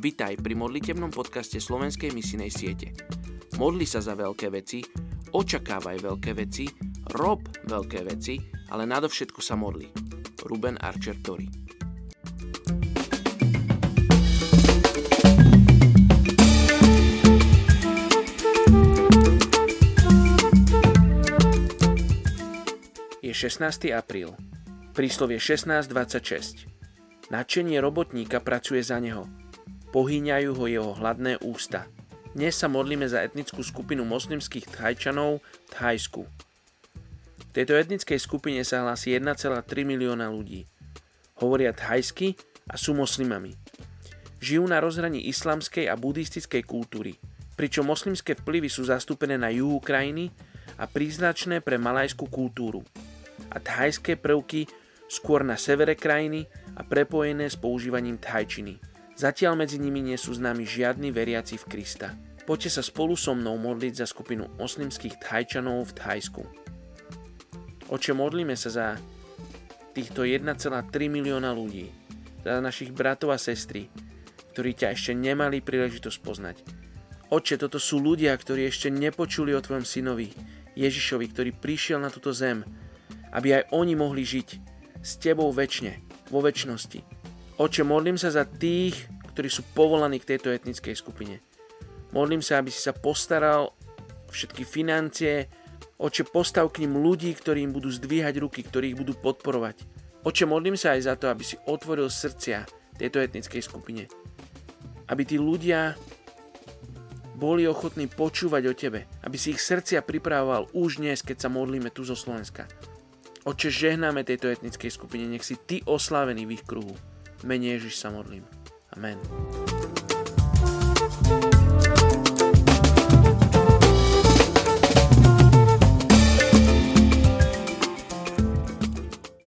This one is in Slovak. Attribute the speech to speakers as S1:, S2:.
S1: Vítaj pri modlitebnom podcaste Slovenskej misinej siete. Modli sa za veľké veci, očakávaj veľké veci, rob veľké veci, ale nadovšetko sa modli. Ruben Archer Tori Je 16. apríl. Príslovie 16.26. Načenie robotníka pracuje za neho – pohýňajú ho jeho hladné ústa. Dnes sa modlíme za etnickú skupinu moslimských Thajčanov v Thajsku. V tejto etnickej skupine sa hlási 1,3 milióna ľudí. Hovoria thajsky a sú moslimami. Žijú na rozhraní islamskej a buddhistickej kultúry, pričom moslimské vplyvy sú zastúpené na juhu krajiny a príznačné pre malajskú kultúru a thajské prvky skôr na severe krajiny a prepojené s používaním thajčiny – Zatiaľ medzi nimi nie sú známi žiadni veriaci v Krista. Poďte sa spolu so mnou modliť za skupinu oslimských Thajčanov v Thajsku. Oče, modlíme sa za týchto 1,3 milióna ľudí, za našich bratov a sestry, ktorí ťa ešte nemali príležitosť poznať. Oče, toto sú ľudia, ktorí ešte nepočuli o Tvojom synovi, Ježišovi, ktorý prišiel na túto zem, aby aj oni mohli žiť s Tebou väčšine, vo väčšnosti. Oče, modlím sa za tých, ktorí sú povolaní k tejto etnickej skupine. Modlím sa, aby si sa postaral všetky financie. Oče, postav k ním ľudí, ktorí im budú zdvíhať ruky, ktorí ich budú podporovať. Oče, modlím sa aj za to, aby si otvoril srdcia tejto etnickej skupine. Aby tí ľudia boli ochotní počúvať o Tebe. Aby si ich srdcia pripravoval už dnes, keď sa modlíme tu zo Slovenska. Oče, žehnáme tejto etnickej skupine, nech si Ty oslavený v ich kruhu mene Ježiš sa modlím. Amen.